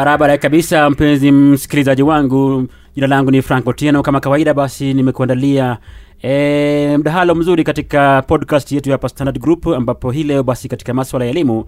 Barabara kabisa, mpenzi msikilizaji wangu, jina langu ni Frank Otieno. Kama kawaida, basi nimekuandalia e, mdahalo mzuri katika podcast yetu hapa Standard Group, ambapo hii leo basi katika maswala ya elimu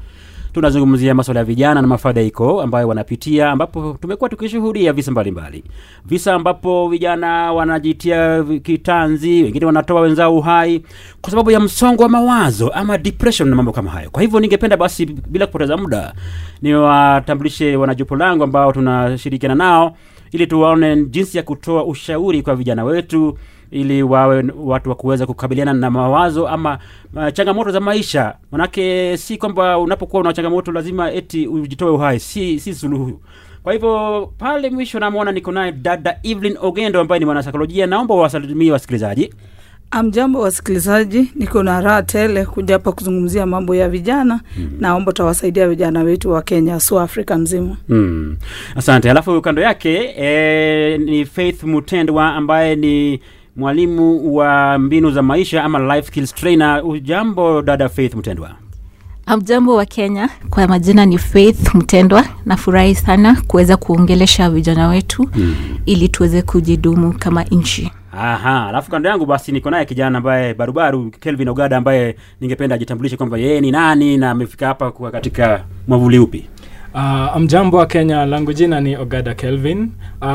tunazungumzia maswala ya vijana na mafadhaiko ambayo wanapitia, ambapo tumekuwa tukishuhudia visa mbalimbali, visa ambapo vijana wanajitia kitanzi, wengine wanatoa wenzao uhai kwa sababu ya msongo wa mawazo ama depression na mambo kama hayo. Kwa hivyo ningependa basi bila kupoteza muda niwatambulishe wanajopo langu ambao tunashirikiana nao ili tuwaone jinsi ya kutoa ushauri kwa vijana wetu ili wawe watu wa kuweza kukabiliana na mawazo ama uh, changamoto za maisha. Manake si kwamba unapokuwa una changamoto lazima eti ujitoe uhai, si si suluhu. Kwa hivyo pale mwisho namwona niko naye dada Evelyn Ogendo ambaye ni mwanasaikolojia. Naomba wasalimie wasikilizaji. Amjambo wasikilizaji, niko na raha tele kuja hapa kuzungumzia mambo ya vijana mm. Naomba tutawasaidia vijana wetu wa Kenya, su Afrika mzima mm. Asante. Alafu kando yake e, ni Faith Mutendwa ambaye ni mwalimu wa mbinu za maisha ama life skills trainer. Ujambo dada Faith Mtendwa? Amjambo wa Kenya, kwa majina ni Faith Mtendwa. Nafurahi sana kuweza kuongelesha vijana wetu hmm, ili tuweze kujidumu kama nchi. Aha, alafu kando yangu basi niko naye kijana ambaye barubaru Kelvin Ogada ambaye ningependa ajitambulishe kwamba yeye ni nani na amefika hapa kwa katika mwavuli upi? Uh, mjambo wa Kenya, langu jina ni Ogada Kelvin. Uh,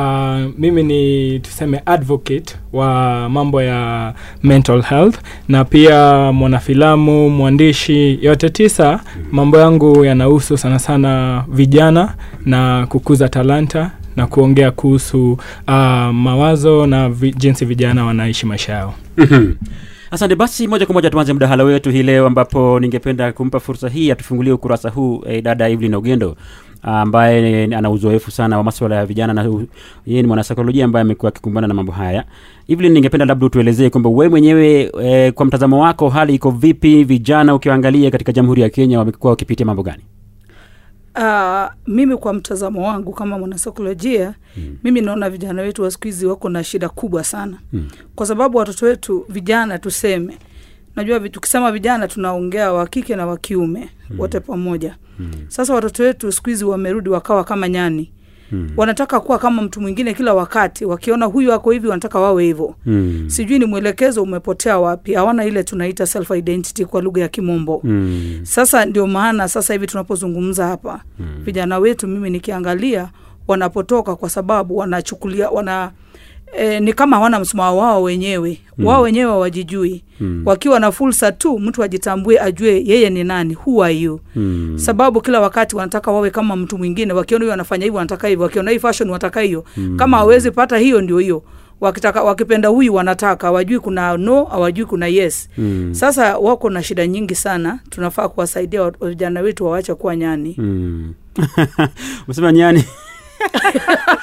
mimi ni tuseme advocate wa mambo ya mental health na pia mwanafilamu, mwandishi, yote tisa. Mambo yangu yanahusu sana sana vijana na kukuza talanta na kuongea kuhusu uh, mawazo na vi, jinsi vijana wanaishi maisha yao. Asante. Basi moja kwa moja tuanze mdahalo wetu hii leo, ambapo ningependa kumpa fursa hii atufungulie ukurasa huu eh, dada Evelyn Ogendo ambaye ana uzoefu sana wa masuala ya vijana na yeye ni mwanasaikolojia ambaye amekuwa akikumbana na mambo haya. Evelyn, ningependa labda utuelezee kwamba wewe mwenyewe eh, kwa mtazamo wako hali iko vipi? Vijana ukiwaangalia katika Jamhuri ya Kenya wamekuwa wakipitia mambo gani? Uh, mimi kwa mtazamo wangu kama mwanasaikolojia mm. mimi naona vijana wetu wa siku hizi wako na shida kubwa sana mm. kwa sababu watoto wetu vijana tuseme najua tukisema vijana tunaongea wa kike na wa kiume hmm. wote pamoja mm. sasa watoto wetu siku hizi wamerudi wakawa kama nyani Hmm. wanataka kuwa kama mtu mwingine kila wakati wakiona huyu ako hivi wanataka wawe hivyo hmm. sijui ni mwelekezo umepotea wapi hawana ile tunaita self identity kwa lugha ya kimombo hmm. sasa ndio maana sasa hivi tunapozungumza hapa hmm. vijana wetu mimi nikiangalia wanapotoka kwa sababu wanachukulia wana E, ni kama hawana msimamo wao wenyewe mm. wao wenyewe hawajijui mm. wakiwa na fursa tu mtu ajitambue ajue yeye ni nani who are you mm. sababu kila wakati wanataka wawe kama mtu mwingine wakiona huyo anafanya hivyo wanataka hivyo wakiona hii fashion wanataka hiyo mm. kama hawezi pata hiyo ndio hiyo wakitaka wakipenda huyu wanataka hawajui kuna no hawajui kuna yes mm. sasa wako na shida nyingi sana tunafaa kuwasaidia vijana wetu wawache kuwa nyani mm. Msema nyani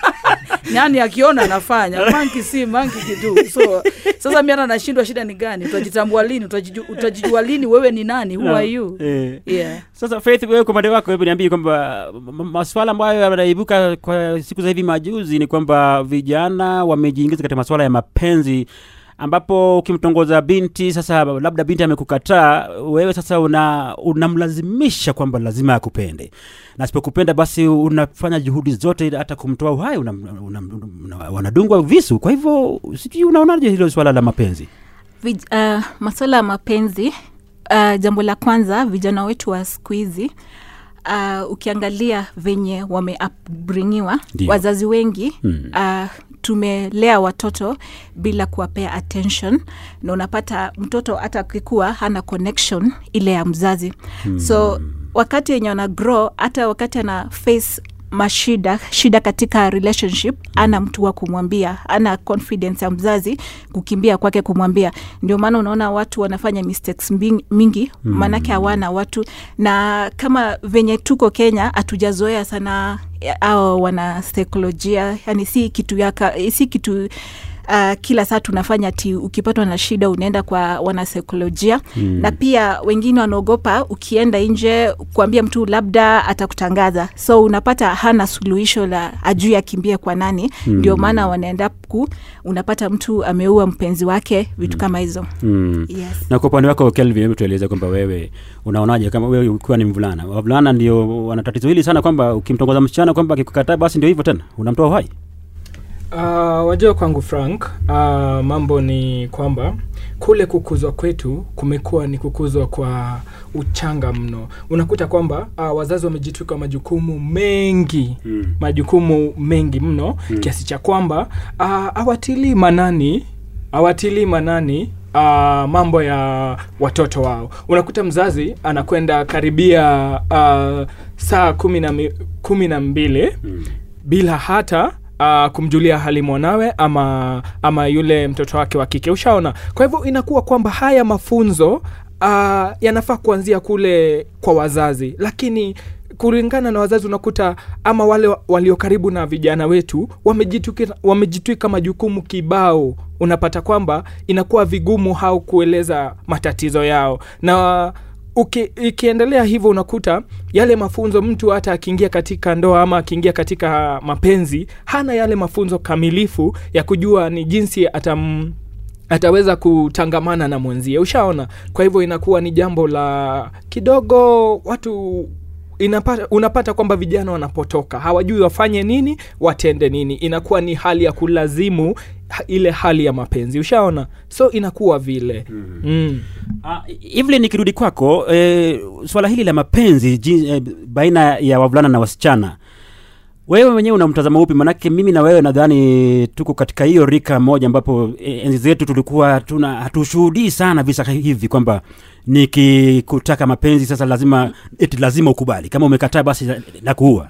nyani akiona anafanya. Manki si manki kitu so sasa mi hata nashindwa shida ni gani? Utajitambua lini? Utajijua, lini wewe ni nani? Who are you? Eh. yeah. Sasa Faith, wewe kwa upande wako, hebu niambie kwamba maswala ambayo yanaibuka kwa siku za hivi majuzi ni kwamba vijana wamejiingiza katika maswala ya mapenzi ambapo ukimtongoza binti sasa, labda binti amekukataa wewe, sasa una unamlazimisha kwamba lazima akupende, na sipokupenda basi unafanya juhudi zote hata kumtoa uhai, una, una, una, wanadungwa visu. Kwa hivyo sijui unaonaje hilo swala la mapenzi? Vij- uh, masuala ya mapenzi uh, jambo la kwanza vijana wetu wa siku hizi uh, ukiangalia venye wameupbringiwa wazazi wengi mm. uh, tumelea watoto bila kuwapea attention na unapata mtoto hata akikuwa hana connection ile ya mzazi mm. so wakati yenye wana grow hata wakati ana face mashida shida katika relationship ana mtu wa kumwambia ana confidence ya mzazi kukimbia kwake kumwambia. Ndio maana unaona watu wanafanya mistakes mingi maanake hawana watu. Na kama venye tuko kenya hatujazoea sana au wana saikolojia yani si kitu yaka, si kitu Uh, kila saa tunafanya ti ukipatwa na shida unaenda kwa wanasaikolojia mm. na pia wengine wanaogopa ukienda nje kuambia mtu labda atakutangaza so unapata hana suluhisho la ajui akimbie kwa nani mm. ndio maana wanaenda ku unapata mtu ameua mpenzi wake vitu kama hizo mm. yes. na kwa upande wako kelvin hebu tueleze kwamba wewe unaonaje kama wewe ukiwa ni mvulana wavulana ndio wana tatizo hili sana kwamba ukimtongoza msichana kwamba akikukataa basi ndio hivyo tena unamtoa uhai Uh, wajua kwangu frank uh, mambo ni kwamba kule kukuzwa kwetu kumekuwa ni kukuzwa kwa uchanga mno unakuta kwamba uh, wazazi wamejitwika majukumu mengi Mm. majukumu mengi mno mm. kiasi cha kwamba uh, awatilii manani hawatilii manani uh, mambo ya watoto wao unakuta mzazi anakwenda karibia uh, saa kumi na mi- kumi na mbili mm. bila hata Uh, kumjulia hali mwanawe ama ama yule mtoto wake wa kike. Ushaona? Kwa hivyo inakuwa kwamba haya mafunzo uh, yanafaa kuanzia kule kwa wazazi. Lakini kulingana na wazazi unakuta ama wale walio karibu na vijana wetu wamejitwika majukumu kibao. Unapata kwamba inakuwa vigumu hao kueleza matatizo yao. Na uki, ikiendelea hivyo unakuta yale mafunzo mtu hata akiingia katika ndoa ama akiingia katika mapenzi hana yale mafunzo kamilifu ya kujua ni jinsi atam ataweza kutangamana na mwenzie. Ushaona? Kwa hivyo inakuwa ni jambo la kidogo watu inapata, unapata kwamba vijana wanapotoka hawajui wafanye nini watende nini. Inakuwa ni hali ya kulazimu ile hali ya mapenzi. Ushaona? So inakuwa vile. Mm. Mm. Uh, Evelyn nikirudi kwako eh, swala hili la mapenzi jin, eh, baina ya wavulana na wasichana wewe mwenyewe una mtazamo upi? Manake mimi na wewe nadhani tuko katika hiyo rika moja ambapo eh, enzi zetu tulikuwa tuna hatushuhudii sana visa hivi kwamba nikikutaka mapenzi sasa lazima eti lazima ukubali. Kama umekataa basi na kuua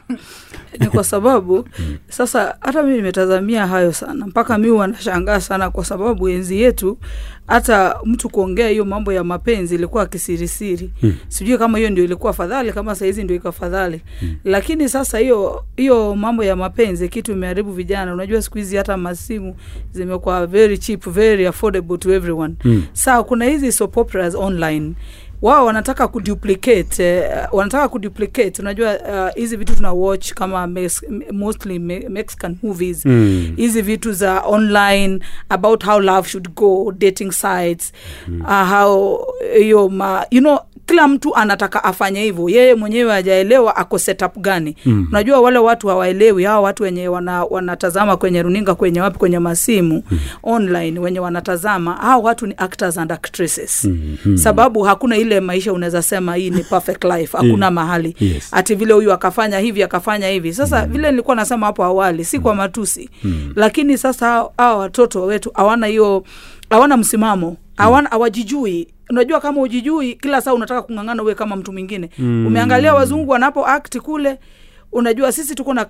ni kwa sababu sasa hata mi nimetazamia hayo sana. Mpaka mi wanashangaa sana kwa sababu enzi yetu hata mtu kuongea hiyo mambo ya mapenzi ilikuwa kisirisiri. Hmm. sijui kama hiyo ndio ilikuwa fadhali kama sahizi ndio ikafadhali lakini sasa hiyo hiyo mambo ya mapenzi kitu imeharibu vijana. Unajua siku hizi hata masimu zimekuwa very cheap very affordable to everyone. Hmm. saa kuna hizi soap operas online wao wanataka kuduplicate uh, wanataka kuduplicate unajua uh, hizi vitu tuna watch kama mes, mostly me, mexican movies Mm. hizi vitu za online about how love should go dating sites mm. uh, how hiyo ma you know kila mtu anataka afanye hivyo. Yeye mwenyewe hajaelewa ako setup gani. Mm. unajua wale watu hawaelewi. Hawa watu wenye wana, wanatazama kwenye runinga kwenye wapi kwenye masimu mm. online wenye wanatazama hawa watu ni actors and actresses. Mm, mm. sababu hakuna ile maisha unaweza sema hii ni perfect life. Hakuna mahali. Yes. ati vile huyu akafanya hivi akafanya hivi. Sasa mm. vile nilikuwa nasema hapo awali si kwa matusi. Mm. lakini sasa hao watoto wetu hawana hiyo hawana msimamo. Hawana hawajijui unajua kama ujijui kila saa unataka kung'ang'ana uwe kama mtu mwingine mm. umeangalia wazungu wanapo act kule unajua sisi tuko na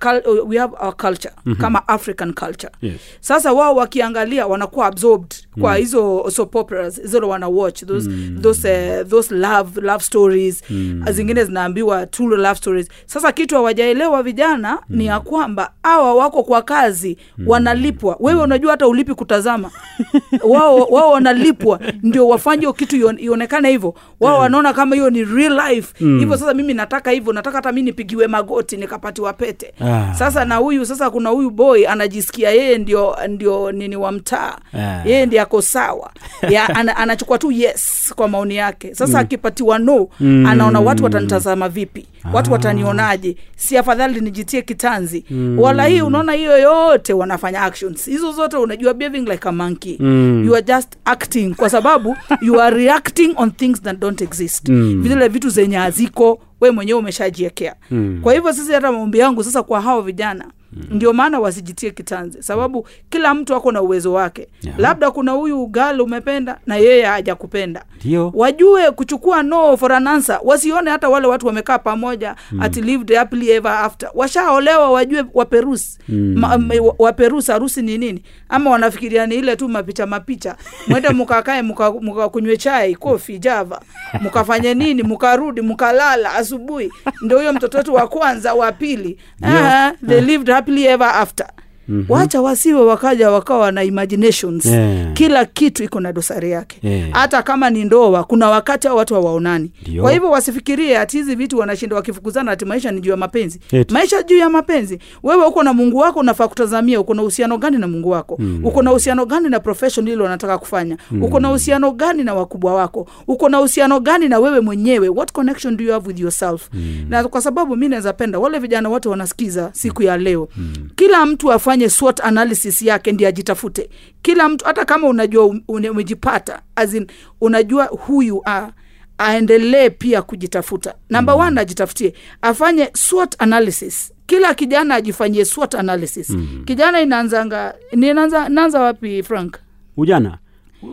we have our culture mm-hmm. kama african culture. Yes. sasa wao wakiangalia wanakuwa absorbed kwa hizo soap operas wana watch those, those, uh, those love, love stories. Zingine zinaambiwa true love stories. Sasa kitu hawajaelewa vijana ni ya kwamba awa wako kwa kazi wanalipwa. Wewe unajua hata ulipi kutazama. Wao wao wanalipwa ndio wafanye kitu ionekane hivyo. Wao wanaona kama hiyo ni real life. Hivyo sasa mimi nataka hivyo nataka hata mi nipigiwe magoti nikapatiwa pete. Ah. sasa na huyu sasa kuna huyu boy anajisikia yeye ndio ndio nini wa mtaa. Ah. yeye ndiye ako sawa. Ya, ana, anachukua tu yes kwa maoni yake. Sasa akipatiwa no Mm. anaona watu watanitazama vipi? Watu watanionaje? Si afadhali nijitie kitanzi. Wala hii unaona hiyo yote wanafanya actions. Hizo zote unajua behaving like a monkey. Mm. you are just acting kwa sababu you are reacting on things that don't exist. Mm. vile vitu zenye haziko we mwenyewe umeshajiekea Mm. kwa hivyo sisi hata maombi yangu sasa kwa hao vijana ndio maana wasijitie kitanzi sababu kila mtu ako na uwezo wake. Yeah. labda kuna huyu ugali umependa na yeye hajakupenda. Wajue kuchukua no for an answer. Wasione hata wale watu wamekaa pamoja mm. at lived happily ever after. Washaolewa wajue waperusi. Mm. Ma, ma, waperusi harusi ni nini? Ama wanafikiria ni ile tu mapicha mapicha. Mwende mukakae muka- mukakunywe chai kofi java. Mukafanye nini? Mukarudi mukalala asubuhi. Ndio huyo mtoto wetu wa kwanza wa pili. Ah, they lived happily ever after Mhm. wacha wasiwe wakaja wakawa na imaginations. Yeah. kila kitu iko na dosari yake. Yeah. kama ni ndoa kuna wakati hao watu hawaonani. Kwa hivyo wasifikirie ati hizi vitu wanashinda wakifukuzana ati maisha ni juu ya mapenzi. Eti. maisha juu ya mapenzi. Wewe uko na mungu wako unafaa kutazamia uko na uhusiano gani na mungu wako. Mm. uko na uhusiano gani na profession ile unataka kufanya. Uko na uhusiano gani na wakubwa wako. Uko na uhusiano gani na wewe mwenyewe. What connection do you have with yourself? Na kwa sababu mi naweza penda wale vijana wote wanasikiza siku ya leo. Kila mtu afanye SWOT analysis yake ndi ajitafute. Kila mtu hata kama unajua um- umejipata as in, unajua huyu a aendelee pia kujitafuta. Namba mm. one ajitafutie. Afanye SWOT analysis. Kila kijana ajifanyie SWOT analysis. Mm. kijana inaanzanga ninaanza naanza wapi frank? Ujana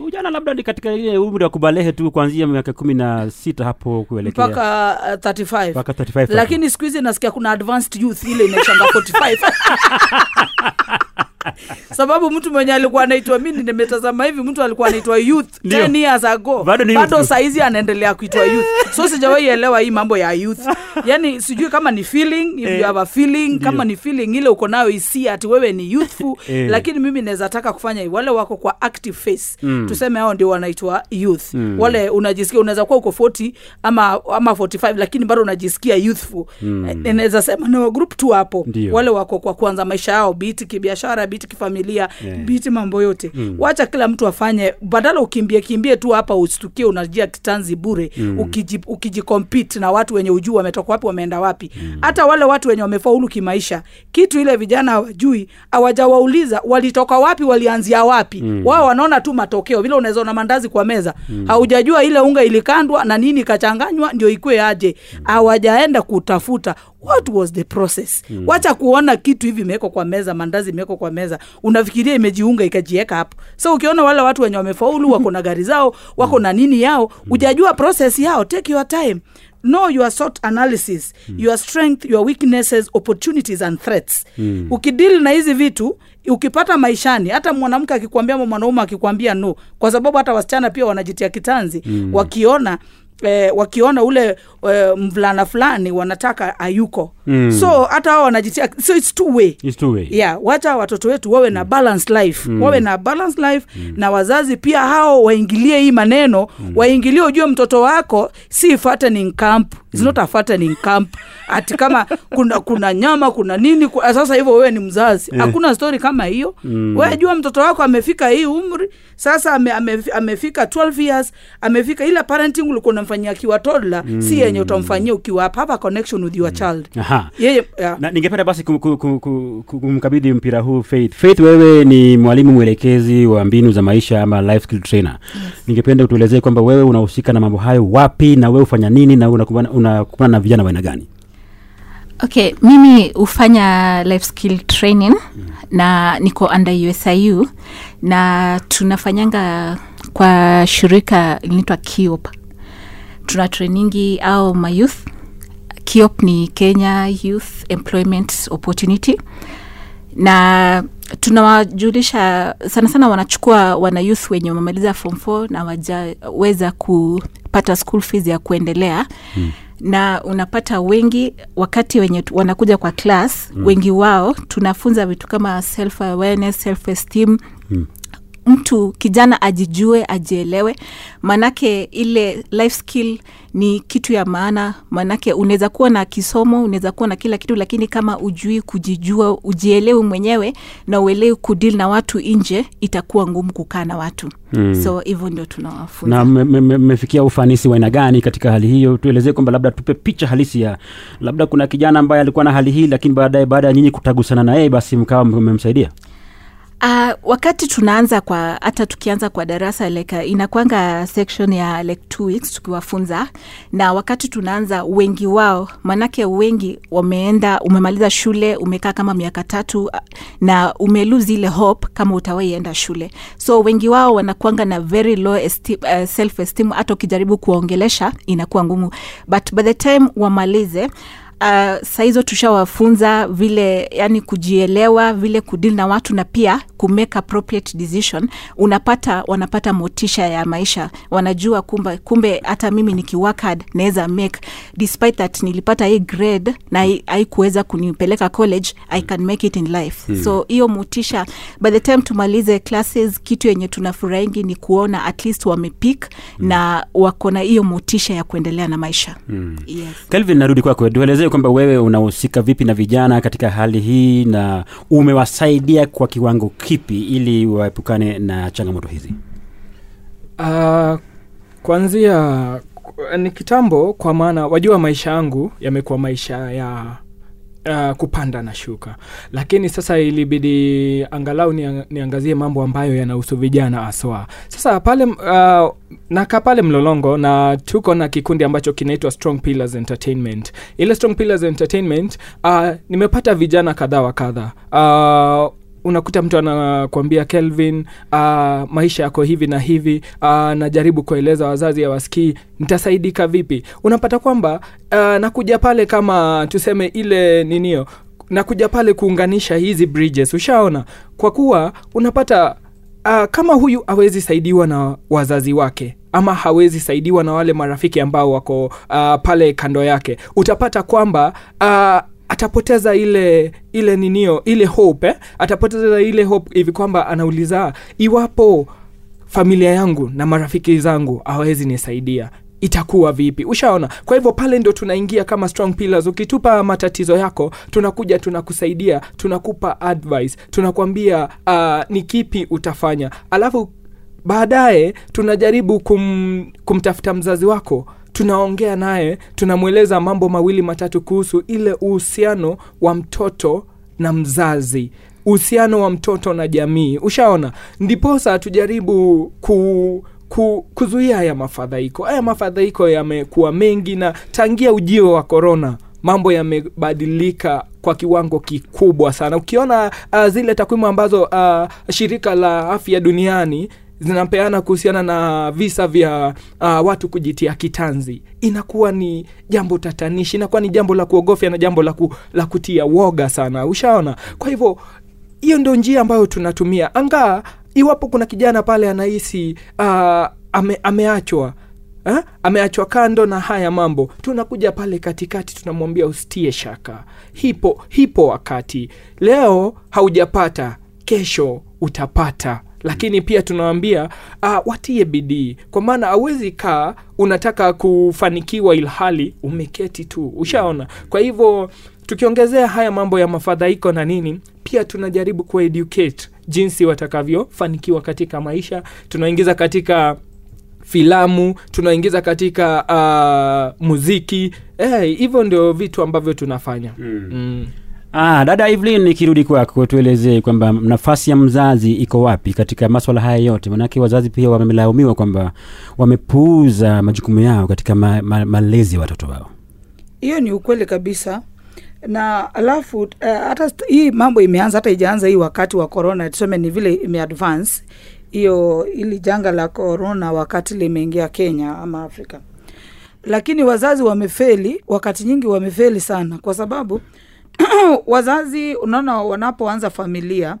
ujana labda ni katika ile umri wa kubalehe tu kuanzia miaka kumi na sita hapo kuelekea. Mpaka uh, 35 mpaka 35 lakini siku hizi nasikia kuna advanced youth ile inaishanga 45 sababu mtu mwenye alikuwa anaitwa mi nimetazama hivi mtu alikuwa anaitwa youth Ndio. 10 years ago Bado ni youth tu. saizi anaendelea kuitwa youth so sijawahi elewa hii mambo ya youth yani sijui kama ni feeling if Eh, you have a feeling kama ni feeling ile uko nayo isia ati wewe ni youthful Eh. lakini mimi naweza taka kufanya hivi wale wako kwa active face Mm. tuseme hao ndio wanaitwa youth Mm. wale unajisikia unaweza kuwa uko 40 ama ama 45 lakini bado unajisikia youthful mm. naweza sema na group tu hapo Ndio. wale wako kwa kuanza maisha yao biti kibiashara biti kifamilia Yeah. biti mambo yote mm. wacha kila mtu afanye badala ukimbie kimbie tu hapa usitukie unajia kitanzi bure mm. ukiji, ukijikompete na watu wenye ujuu wametoka wapi wameenda wapi hata wale watu wenye wamefaulu kimaisha kitu ile vijana hawajui hawajawauliza walitoka wapi walianzia wapi mm. wao wanaona tu matokeo vile unaweza mandazi kwa meza mm. haujajua ile unga ilikandwa na nini ikachanganywa ndio ikue aje hawajaenda kutafuta what was the process? Mm. wacha kuona kitu hivi imewekwa kwa meza mandazi imewekwa kwa meza. Unafikiria imejiunga ikajieka hapo. So ukiona wale watu wenye wamefaulu wako na gari zao wako na nini yao ujajua process yao. Take your time. Know your sort analysis your strength your weaknesses opportunities and threats. Mm. ukidili na hizi vitu ukipata maishani hata mwanamke akikwambia mwanaume akikwambia no kwa sababu hata wasichana pia wanajitia kitanzi. Mm. wakiona eh, wakiona ule eh, mvulana fulani wanataka ayuko Mm. so hata hao wanajitia so it's two way It's two way. yeah wacha watoto wetu wawe na balance life mm. wawe na balance life mm. na wazazi pia hao waingilie hii maneno mm. waingilie ujue mtoto wako si fattening camp It's not a fattening camp. Ati kama kuna kuna nyama kuna nini ku- sasa hivyo wewe ni mzazi. Hakuna story kama hiyo. Mm. wewe jua mtoto wako amefika hii umri sasa ame, ame, amefika 12 years amefika ile parenting ulikuwa unamfanyia akiwa toddler mm. si yenye utamfanyia ukiwa hapa connection with your child. Aha. yeye yeah. na ningependa basi kum- kum- kum- kum- kumkabidhi mpira huu faith. Faith wewe ni mwalimu mwelekezi wa mbinu za maisha ama life skill trainer. Ningependa utuelezee kwamba wewe unahusika na mambo hayo wapi na wewe ufanya nini na unakumbana unakumbana na vijana wa aina gani? Okay mimi hufanya life skill training na niko under usiu na tunafanyanga kwa shirika linaitwa kiop tuna trainingi au mayouth kiop ni kenya youth employment opportunity. Na tunawajulisha sana sana wanachukua wana youth wenye wamemaliza form 4 na wajaweza kupata school fees ya kuendelea. Mm na unapata wengi wakati wenye wanakuja kwa class mm. wengi wao tunafunza vitu kama self awareness self esteem Mm. Mtu kijana ajijue ajielewe. Maanake ile life skill ni kitu ya maana. Maanake unaweza kuwa na kisomo unaweza kuwa na kila kitu lakini kama ujui kujijua ujielewi mwenyewe na uelewi kudili na watu nje itakuwa ngumu kukaa na watu. Hmm. so hivyo ndio tunawafunza. Na mmefikia me, me, ufanisi wa aina gani katika hali hiyo? Tuelezee kwamba labda tupe picha halisi ya labda kuna kijana ambaye alikuwa na hali hii lakini baadaye baada ya nyinyi kutagusana na yeye basi mkawa mmemsaidia Uh, wakati tunaanza kwa hata tukianza kwa darasa like, uh, inakwanga section ya like two weeks tukiwafunza, na wakati tunaanza wengi wao, manake wengi wameenda, umemaliza shule, umekaa kama miaka tatu uh, na umeluzi ile hope kama utawaienda shule, so wengi wao wanakwanga na very low esteem, uh, self esteem. Hata ukijaribu kuwaongelesha inakuwa ngumu, but by the time wamalize Uh, saa hizo tushawafunza vile yani kujielewa vile kudili na watu na pia kumake appropriate decision unapata wanapata motisha ya maisha wanajua kumbe, kumbe hata mimi nikiwork hard naweza make despite that nilipata hii grade na haikuweza kunipeleka college i can make it in life hmm. so hiyo motisha by the time tumalize classes kitu yenye tunafurahingi ni kuona at least wamepik hmm. na wako na hiyo motisha ya kuendelea na maisha hmm. yes. kelvin narudi kwako tuelezee kwamba wewe unahusika vipi na vijana katika hali hii na umewasaidia kwa kiwango kipi ili waepukane na changamoto hizi Uh, kwanzia ni kitambo, kwa maana wajua maisha yangu yamekuwa maisha ya uh, kupanda na shuka, lakini sasa ilibidi angalau niangazie mambo ambayo yanahusu vijana aswa. Sasa pale uh, naka pale Mlolongo na tuko na kikundi ambacho kinaitwa Strong Pillars Entertainment. Ile Strong Pillars Entertainment uh, nimepata vijana kadha wa kadha uh, unakuta mtu anakwambia Kelvin, uh, maisha yako hivi na hivi, uh, najaribu kueleza wazazi hawasikii, nitasaidika vipi? Unapata kwamba uh, nakuja pale kama tuseme ile ninio nakuja pale kuunganisha hizi bridges, ushaona, kwa kuwa unapata uh, kama huyu awezi saidiwa na wazazi wake ama hawezi saidiwa na wale marafiki ambao wako uh, pale kando yake, utapata kwamba uh, atapoteza ile ile ninio ile hope eh? atapoteza ile hope hivi kwamba anauliza iwapo familia yangu na marafiki zangu awezi nisaidia itakuwa vipi? Ushaona? Kwa hivyo pale ndo tunaingia kama strong pillars. Ukitupa matatizo yako tunakuja tunakusaidia tunakupa advice tunakwambia uh, ni kipi utafanya? Alafu baadaye tunajaribu kum, kumtafuta mzazi wako tunaongea naye tunamweleza mambo mawili matatu kuhusu ile uhusiano wa mtoto na mzazi. Uhusiano wa mtoto na jamii. Ushaona? Ndiposa tujaribu ku ku, kuzuia haya mafadhaiko. Haya mafadhaiko yamekuwa mengi na tangia ujio wa korona mambo yamebadilika kwa kiwango kikubwa sana. Ukiona uh, zile takwimu ambazo uh, shirika la afya duniani zinapeana kuhusiana na visa vya uh, watu kujitia kitanzi. Inakuwa ni jambo tatanishi inakuwa ni jambo la kuogofya na jambo la, ku, la kutia woga sana. Ushaona? Kwa hivyo hiyo ndio njia ambayo tunatumia. Angaa iwapo kuna kijana pale anahisi uh, ame, ameachwa Ha? ameachwa kando na haya mambo tunakuja pale katikati tunamwambia usitie shaka. Hipo hipo wakati. Leo haujapata kesho utapata lakini pia tunawambia uh, watie bidii. Kwa maana awezi kaa unataka kufanikiwa ilhali umeketi tu. Ushaona? Kwa hivyo tukiongezea haya mambo ya mafadhaiko na nini pia tunajaribu kueducate jinsi watakavyofanikiwa katika maisha. Tunaingiza katika filamu tunaingiza katika uh, muziki. Hivyo hivyo ndio vitu ambavyo tunafanya. Mm. Mm. Ah, dada Evelyn, nikirudi kwako, tuelezee kwamba nafasi ya mzazi iko wapi katika maswala haya yote? Manake wazazi pia wamelaumiwa kwamba wamepuuza majukumu yao katika ma, ma, malezi ya watoto wao. hiyo ni ukweli kabisa na alafu uh, hii mambo imeanza hata ijaanza hii wakati wa corona tuseme ni vile imeadvance hiyo ili janga la corona wakati limeingia kenya ama afrika lakini wazazi wamefeli wakati nyingi wamefeli sana kwa sababu wazazi unaona wanapoanza familia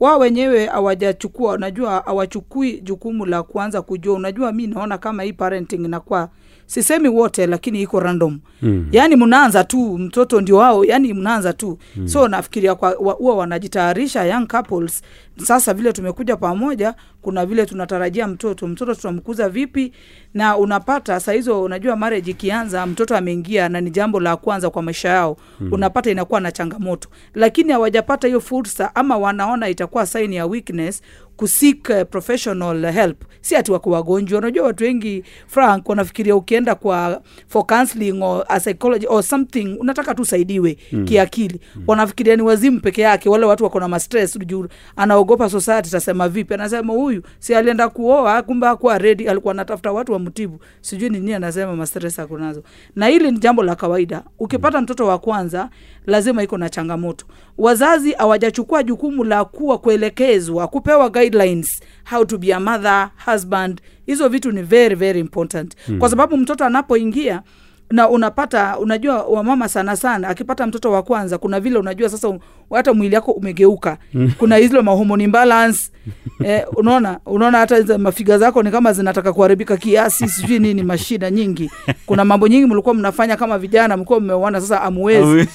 wao wenyewe hawajachukua unajua hawachukui jukumu la kuanza kujua. Unajua mi naona kama hii parenting inakuwa sisemi wote lakini iko random. Mm. yaani mnaanza tu mtoto ndio wao yani mnaanza tu. Mm. so nafikiria kwa huwa wanajitayarisha young couples. Sasa vile tumekuja pamoja kuna vile tunatarajia mtoto. Mtoto tutamkuza vipi? Na unapata saa hizo unajua marriage ikianza mtoto ameingia na ni jambo la kwanza kwa maisha yao. Mm. unapata inakuwa na changamoto. Lakini hawajapata hiyo fursa ama wanaona itakuwa sign ya weakness kusik uh, professional help. Si ati wako wagonjwa. Unajua watu wengi frank wanafikiria ukienda kwa for counseling or a psychology or something unataka tu usaidiwe mm. kiakili. Mm. wanafikiria ni wazimu peke yake. Wale watu wako na mastress juu anaogopa society tasema vipi? Anasema huyu si alienda kuoa kumbe hakuwa ready. Alikuwa anatafuta watu wamtibu. Sijui ni nini anasema mastress akonazo. na hili ni jambo la kawaida. Ukipata mtoto wa kwanza lazima iko na changamoto. Wazazi hawajachukua jukumu la kuwa kuelekezwa kupewa guidelines how to be a mother husband hizo vitu ni very very important. Hmm. kwa sababu mtoto anapoingia na unapata unajua wamama sana sana akipata mtoto wa kwanza kuna vile unajua sasa hata mwili yako umegeuka. Kuna hizo mahomoni balance eh, unaona unaona hata mafiga zako ni kama zinataka kuharibika kiasi sijui nini mashida nyingi. Kuna mambo nyingi mlikuwa mnafanya kama vijana mlikuwa mmeoana sasa amwezi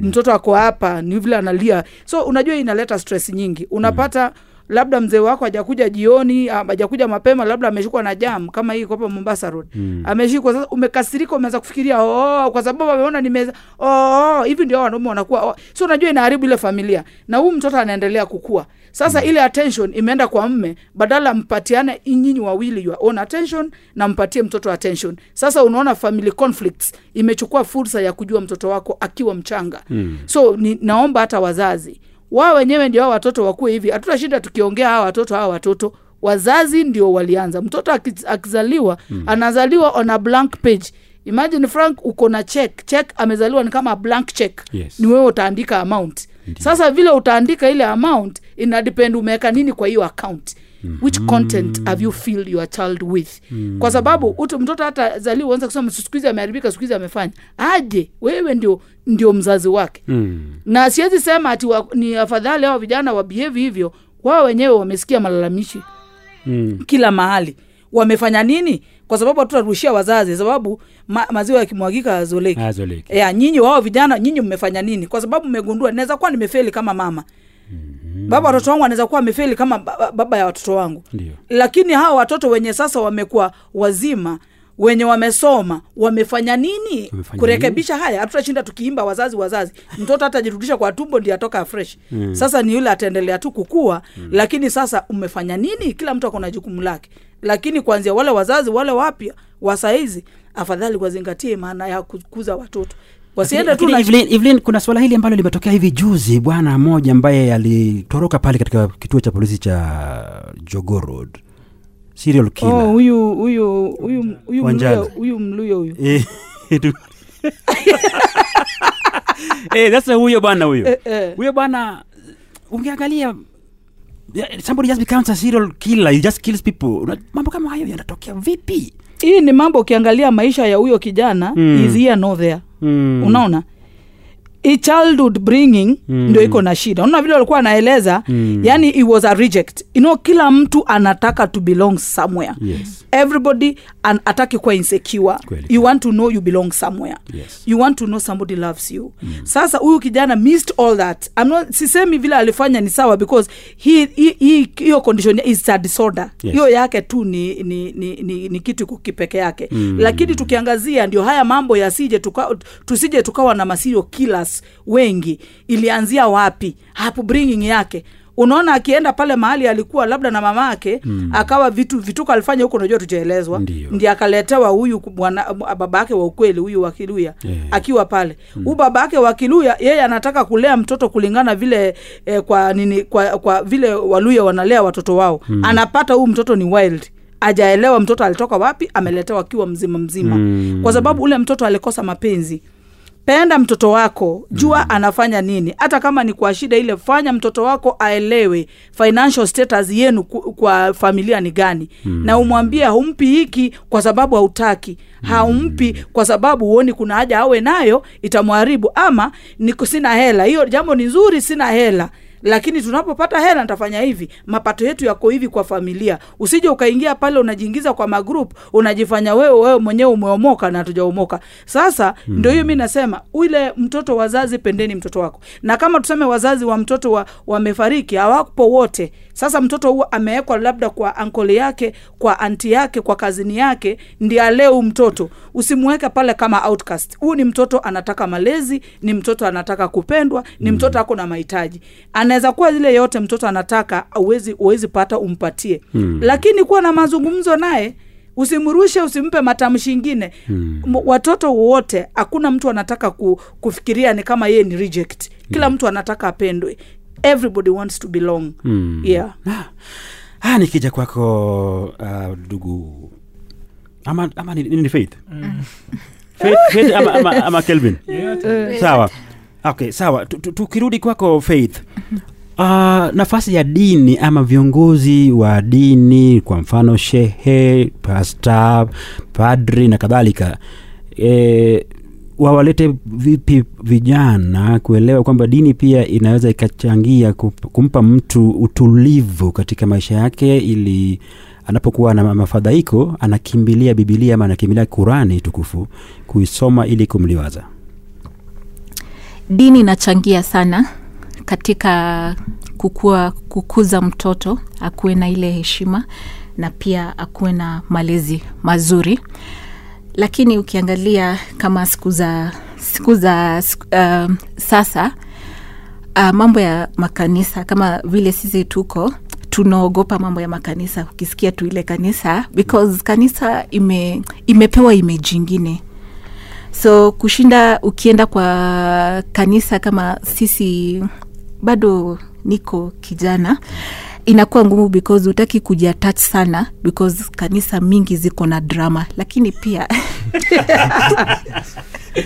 mtoto ako hapa ni vile analia. So unajua inaleta stress nyingi. Unapata mm. Labda mzee wako hajakuja jioni ajakuja hajakuja mapema labda ameshikwa na jam kama hii kwa hapa mombasa road mm. ameshikwa sasa umekasirika umeanza kufikiria oh, kwa sababu ameona nimeza oh, hivi ndio wanaume wanakuwa oh. so unajua inaharibu ile familia na huu mtoto anaendelea kukua sasa mm. ile attention imeenda kwa mme badala mpatiane nyinyi wawili your own attention na mpatie mtoto attention sasa unaona family conflicts imechukua fursa ya kujua mtoto wako akiwa mchanga mm. so ni, naomba hata wazazi wao wenyewe ndio hao watoto wakuwe hivi. Hatuna shida tukiongea hawa watoto hawa watoto. Wazazi ndio walianza. Mtoto akizaliwa mm. anazaliwa on a blank page. Imagine frank uko na check. Check amezaliwa ni kama blank check. Yes. ni wewe utaandika amount. Sasa vile utaandika ile amount ina depend umeweka nini kwa hiyo account which content have you filled your child with? Kwa sababu utu, mtoto hata zaliwa uanza kusema siku hizi ameharibika siku hizi amefanya. Aje wewe ndio ndio mzazi wake. Mm. na siwezi sema ati wa, ni afadhali hao vijana wabehave hivyo. Wao wenyewe wamesikia malalamishi. Mm. kila mahali. Wamefanya nini? Kwa sababu hatutarushia wazazi sababu ma, maziwa yakimwagika azoleki ya nyinyi wao vijana nyinyi mmefanya nini? Kwa sababu mmegundua naweza kuwa nimefeli kama mama mm-hmm. baba watoto wangu anaweza kuwa amefeli kama baba ya watoto wangu Ndiyo. lakini hawa watoto wenye sasa wamekuwa wazima wenye wamesoma wamefanya nini Wamefanya kurekebisha haya hatutashinda tukiimba wazazi wazazi mtoto hatajirudisha kwa tumbo ndi atoka fresh mm. sasa ni yule ataendelea tu kukua mm. lakini sasa umefanya nini kila mtu akona jukumu lake lakini kuanzia wale wazazi wale wapya wa saizi afadhali wazingatie maana ya kukuza watoto wasiende tu na Evelyn, Evelyn, kuna swala hili ambalo limetokea hivi juzi bwana mmoja ambaye alitoroka pale katika kituo cha polisi cha Jogoo Road. Serial killer. Oh, huyu huyu huyu huyu mluyo huyu mluyo huyu. Eh, Eh, sasa huyo bwana huyo. Eh, eh. huyo bwana ungeangalia somebody just becomes a serial killer he just kills people. Mambo kama hayo yanatokea vipi hii ni mambo ukiangalia maisha ya huyo kijana Mm. is here no there mm. unaona i childhood bringing Mm. ndio iko na shida unaona vile walikuwa anaeleza Mm. yani it was a reject you know kila mtu anataka to belong somewhere yes everybody an ataki kuwa insecure Kweli. you want to know you belong somewhere Yes. you want to know somebody loves you mm. sasa huyu kijana missed all that I'm not, sisemi vile alifanya ni sawa because hi- hi- hi- hiyo condition is a disorder Yes. yake tu ni, ni, ni, ni, ni kitu kipeke yake mm. lakini tukiangazia ndio haya mambo yasije tuka, tusije tukawa na masio killers wengi. Ilianzia wapi? Hapo bringing yake. Unaona akienda pale mahali alikuwa labda na mama yake mm. akawa vitu vituko alifanya huko unajua tujaelezwa ndi akaletewa huyu baba yake wa ukweli huyu wa kiluya Yeah. akiwa pale. Huu baba yake wa kiluya yeye anataka kulea mtoto kulingana vile eh, kwa nini kwa, kwa vile waluya wanalea watoto wao. Mm. anapata huu mtoto ni wild. Ajaelewa mtoto alitoka wapi ameletewa akiwa mzima mzima. Mm. kwa sababu ule mtoto alikosa mapenzi penda mtoto wako. Jua mm. anafanya nini. Hata kama ni kwa shida ile fanya mtoto wako aelewe financial status yenu ku- kwa familia ni gani. Mm. na umwambie haumpi hiki kwa sababu hautaki. Haumpi kwa sababu huoni kuna haja awe nayo itamwharibu ama ni sina hela. Hiyo jambo ni nzuri sina hela lakini tunapopata hela nitafanya hivi. Mapato yetu yako hivi kwa familia. Usije ukaingia pale unajiingiza kwa magroup, unajifanya wewe wewe mwenyewe umeomoka na hatujaomoka. sasa hmm. ndio hiyo mi nasema ule mtoto wazazi pendeni mtoto wako. Na kama tuseme wazazi wa mtoto wa, wamefariki hawapo wote. Sasa mtoto huo amewekwa labda kwa ankoli yake kwa anti yake kwa kazini yake ndi aleu mtoto. Usimweke pale kama outcast. Huu ni mtoto anataka malezi ni mtoto anataka kupendwa ni mtoto ako na mahitaji. Ana anaweza kuwa zile yote mtoto anataka uwezi, uwezi pata umpatie. Hmm. lakini kuwa na mazungumzo naye usimrushe usimpe matamshi ingine. Hmm. watoto wote hakuna mtu anataka ku, kufikiria ni kama yeye ni reject. Kila mtu anataka apendwe. Everybody wants to belong. Hmm. yeah. Ah, nikija kwako uh, ndugu. Ama, ama ni, ni faith? Faith, faith ama, ama, ama kelvin? Sawa. Okay sawa. Tu- tu- tukirudi kwako faith uh, nafasi ya dini ama viongozi wa dini kwa mfano shehe pasta padri na kadhalika e, wawalete vipi vijana kuelewa kwamba dini pia inaweza ikachangia kumpa mtu utulivu katika maisha yake ili anapokuwa na mafadhaiko anakimbilia bibilia ama anakimbilia kurani tukufu kuisoma ili kumliwaza. Dini inachangia sana katika kukua, kukuza mtoto akuwe na ile heshima na pia akuwe na malezi mazuri. Lakini ukiangalia kama siku za siku za uh, sasa uh, mambo ya makanisa kama vile sisi tuko tunaogopa mambo ya makanisa. Ukisikia tu ile kanisa because kanisa ime, imepewa image ingine. So kushinda ukienda kwa kanisa kama sisi bado niko kijana. Inakuwa ngumu because utaki kujiatach sana because kanisa mingi ziko na drama. Lakini pia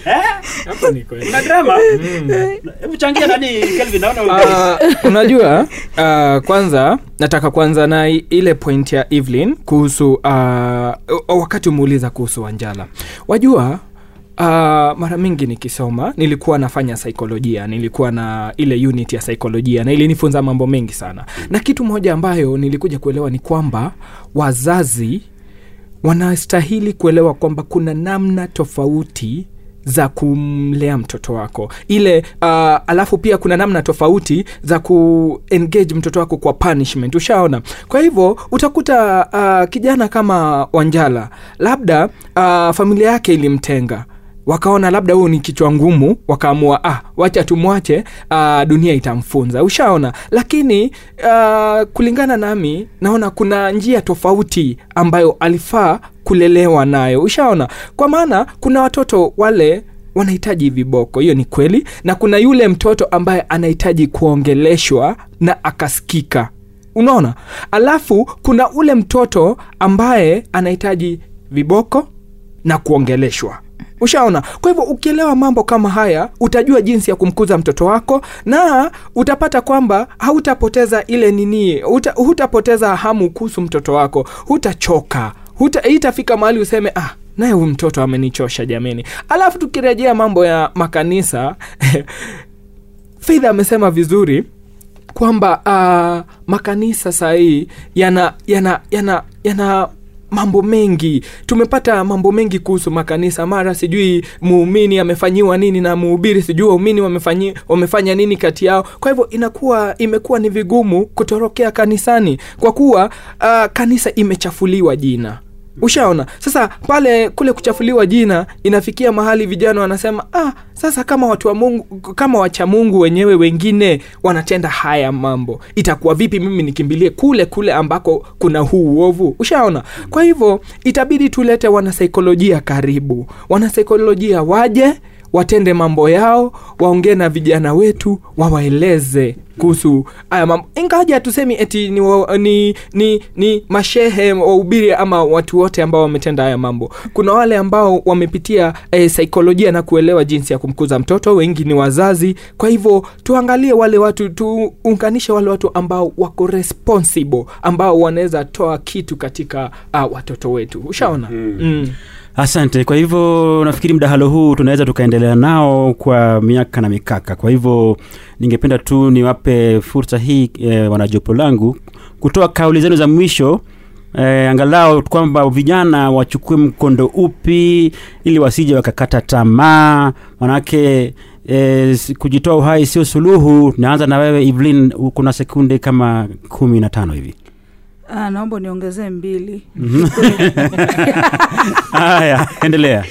kelvin naona Ah, unajua uh, kwanza nataka kwanza na ile point ya evelyn kuhusu uh, wakati umeuliza kuhusu wanjala. Wajua Uh, mara mingi nikisoma nilikuwa nafanya saikolojia nilikuwa na ile unit ya saikolojia na ilinifunza mambo mengi sana. Na kitu moja ambayo nilikuja kuelewa ni kwamba wazazi wanastahili kuelewa kwamba kuna namna tofauti za kumlea mtoto wako. Ile uh, alafu pia kuna namna tofauti za kuengage mtoto wako kwa punishment. Ushaona? Kwa hivyo utakuta uh, kijana kama wanjala labda uh, familia yake ilimtenga wakaona labda huyu ni kichwa ngumu wakaamua ah, wacha tumwache uh, dunia itamfunza. Ushaona. Lakini uh, kulingana nami naona kuna njia tofauti ambayo alifaa kulelewa nayo. Ushaona. Kwa maana kuna watoto wale wanahitaji viboko. Hiyo ni kweli. Na kuna yule mtoto ambaye anahitaji kuongeleshwa na akasikika. Unaona? Alafu kuna ule mtoto ambaye anahitaji viboko na kuongeleshwa ushaona? Kwa hivyo ukielewa mambo kama haya utajua jinsi ya kumkuza mtoto wako na utapata kwamba hautapoteza ile nini Uta, hutapoteza hamu kuhusu mtoto wako. Hutachoka. Huta, itafika mahali useme ah naye huyu mtoto amenichosha jameni. Alafu tukirejea mambo ya makanisa fedha amesema vizuri kwamba uh, makanisa sahii yana yana yana yana mambo mengi. Tumepata mambo mengi kuhusu makanisa. Mara sijui muumini amefanyiwa nini na muhubiri sijui waumini wamefanya nini kati yao. Kwa hivyo inakuwa imekuwa ni vigumu kutorokea kanisani. Kwa kuwa uh, kanisa imechafuliwa jina ushaona? Sasa pale kule kuchafuliwa jina inafikia mahali vijana wanasema ah, sasa kama watu wa mungu kama wacha mungu wenyewe wengine wanatenda haya mambo itakuwa vipi mimi nikimbilie kule kule ambako kuna huu uovu? Ushaona? Kwa hivyo itabidi tulete wanasaikolojia karibu. Wanasaikolojia waje watende mambo yao waongee na vijana wetu wawaeleze kuhusu haya mambo. Ingawaja hatusemi eti ni, wa, ni, ni, ni mashehe wahubiri ama watu wote ambao wametenda haya mambo. Kuna wale ambao wamepitia e, saikolojia na kuelewa jinsi ya kumkuza mtoto wengi ni wazazi. Kwa hivyo tuangalie wale watu tuunganishe wale watu ambao wako responsible ambao wanaweza toa kitu katika uh, watoto wetu. Ushaona? Mm. Mm. Asante. Kwa hivyo nafikiri mdahalo huu tunaweza tukaendelea nao kwa miaka na mikaka. Kwa hivyo ningependa tu niwape fursa hii e, wanajopo langu kutoa kauli zenu za mwisho e, angalau kwamba vijana wachukue mkondo upi ili wasije wakakata tamaa. Manake e, kujitoa uhai sio suluhu. Naanza na wewe evelyn kuna sekunde kama kumi na tano hivi naomba niongezee mbili. Haya endelea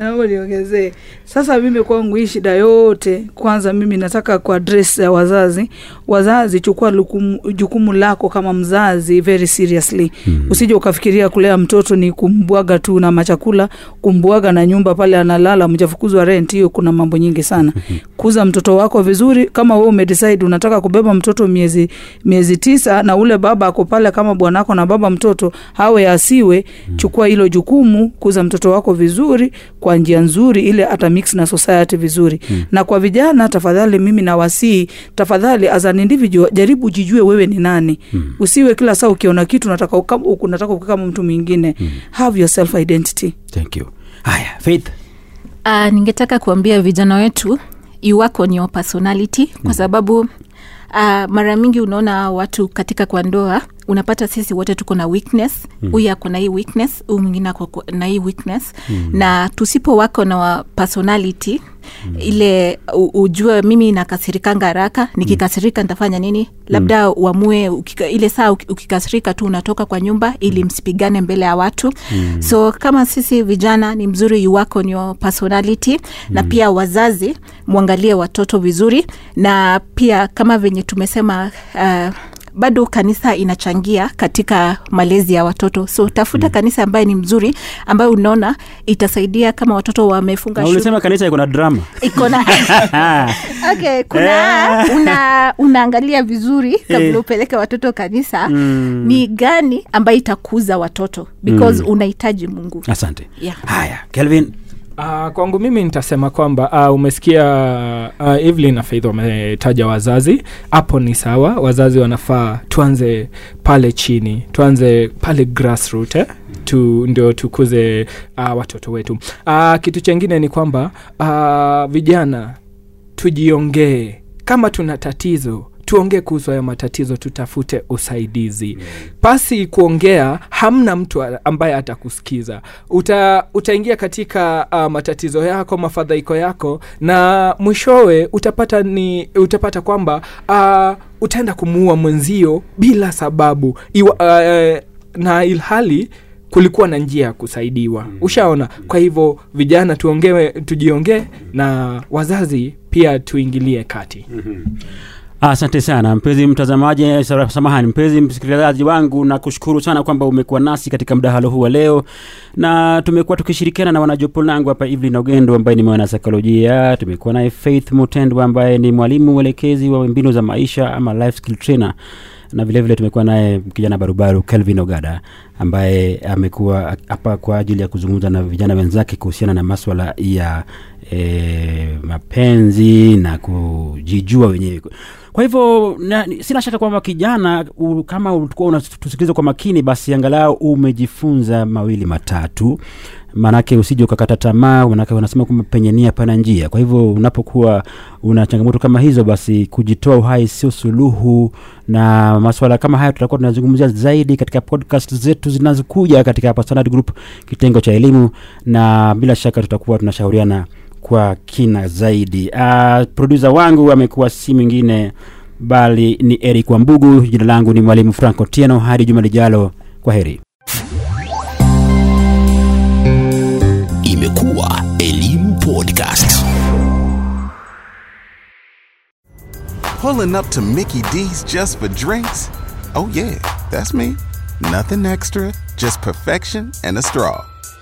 naomba niongezee. Sasa mimi kwangu hii shida yote kwanza mimi nataka kwa address ya wazazi. Wazazi chukua lukumu, jukumu lako kama mzazi very seriously. Mm. usije ukafikiria kulea mtoto ni kumbwaga tu na machakula kumbwaga na nyumba pale analala mjafukuzwa rent hiyo kuna mambo nyingi sana. Kuza mtoto wako vizuri kama wewe umedecide unataka kubeba mtoto miezi miezi tisa na ule baba ako pale kama bwanako na baba mtoto hawe asiwe chukua hilo jukumu kuza mtoto wako vizuri kwa njia nzuri ile hata mix na society vizuri. Mm. na kwa vijana tafadhali mimi nawasii tafadhali as an individual jaribu jijue wewe ni nani. Mm. usiwe kila saa ukiona kitu unataka ukam- unataka kama mtu mwingine. Mm. have your self identity. Thank you. Haya faith. Uh, ningetaka kuambia vijana wetu you work on your personality kwa sababu uh, mara mingi unaona watu katika kwa ndoa unapata sisi wote tuko na weakness huyu mm. ako na hii weakness huyu mwingine ako na hii weakness mm. na tusipo wako na wa personality mm. ile ujue mimi nakasirikanga haraka nikikasirika nitafanya nini labda uamue ukika, ile saa ukikasirika tu unatoka kwa nyumba ili msipigane mbele ya watu mm. so kama sisi vijana ni mzuri you work on your personality mm. na pia wazazi mwangalie watoto vizuri na pia kama venye tumesema uh, bado kanisa inachangia katika malezi ya watoto so tafuta mm. kanisa ambaye ni mzuri ambayo unaona itasaidia kama watoto wamefunga ulisema kanisa iko na drama iko na okay, kuna una, unaangalia vizuri Eh. kabla upeleke watoto kanisa mm. ni gani ambayo itakuza watoto because mm. unahitaji mungu asante Yeah. haya kelvin Uh, kwangu mimi nitasema kwamba uh, umesikia uh, Evelyn na Faith wametaja wazazi. Hapo ni sawa. Wazazi wanafaa tuanze pale chini tuanze pale grassroot eh? tu, ndio tukuze uh, watoto wetu. Uh, kitu chengine ni kwamba uh, vijana tujiongee. Kama tuna tatizo tuongee kuhusu hayo matatizo tutafute usaidizi. Pasi kuongea hamna mtu ambaye atakusikiza. Uta, utaingia katika uh, matatizo yako mafadhaiko yako na mwishowe utapata ni utapata kwamba uh, utaenda kumuua mwenzio bila sababu. Iwa, uh, na ilhali kulikuwa na njia ya kusaidiwa. Ushaona? Kwa hivyo vijana tuongee tujiongee na wazazi pia tuingilie kati asante sana. Mpenzi mtazamaji samahani. Mpenzi msikilizaji wangu na kushukuru sana kwamba umekuwa nasi katika mdahalo huu wa leo. Na tumekuwa tukishirikiana na wanajopo langu hapa Evelyn Ogendo ambaye ni mwana saikolojia tumekuwa naye Faith Mutendwa ambaye ni mwalimu mwelekezi wa mbinu za maisha ama life skill trainer. Na vile vile tumekuwa naye kijana barubaru Kelvin Ogada ambaye amekuwa hapa kwa ajili ya kuzungumza na vijana wenzake kuhusiana na maswala ya e, mapenzi na kujijua wenyewe kwa hivyo na, sina shaka kwamba kijana u, kama ulikuwa unatusikiliza kwa makini basi angalau umejifunza mawili matatu. Maanake usije ukakata tamaa manake wanasema kwamba penye pana njia. Kwa hivyo unapokuwa una changamoto kama hizo basi kujitoa uhai sio suluhu. Na maswala kama haya tutakuwa tunazungumzia zaidi katika podcast zetu zinazokuja katika hapa Standard Group kitengo cha elimu. Na bila shaka tutakuwa tunashauriana kwa kina zaidi uh, produsa wangu amekuwa si mwingine bali ni eric wambugu jina langu ni mwalimu franco tieno hadi juma lijalo kwa heri Imekuwa Elimu Podcast. Pulling up to Mickey D's just for drinks? Oh, yeah, that's me. Nothing extra, just perfection and a straw.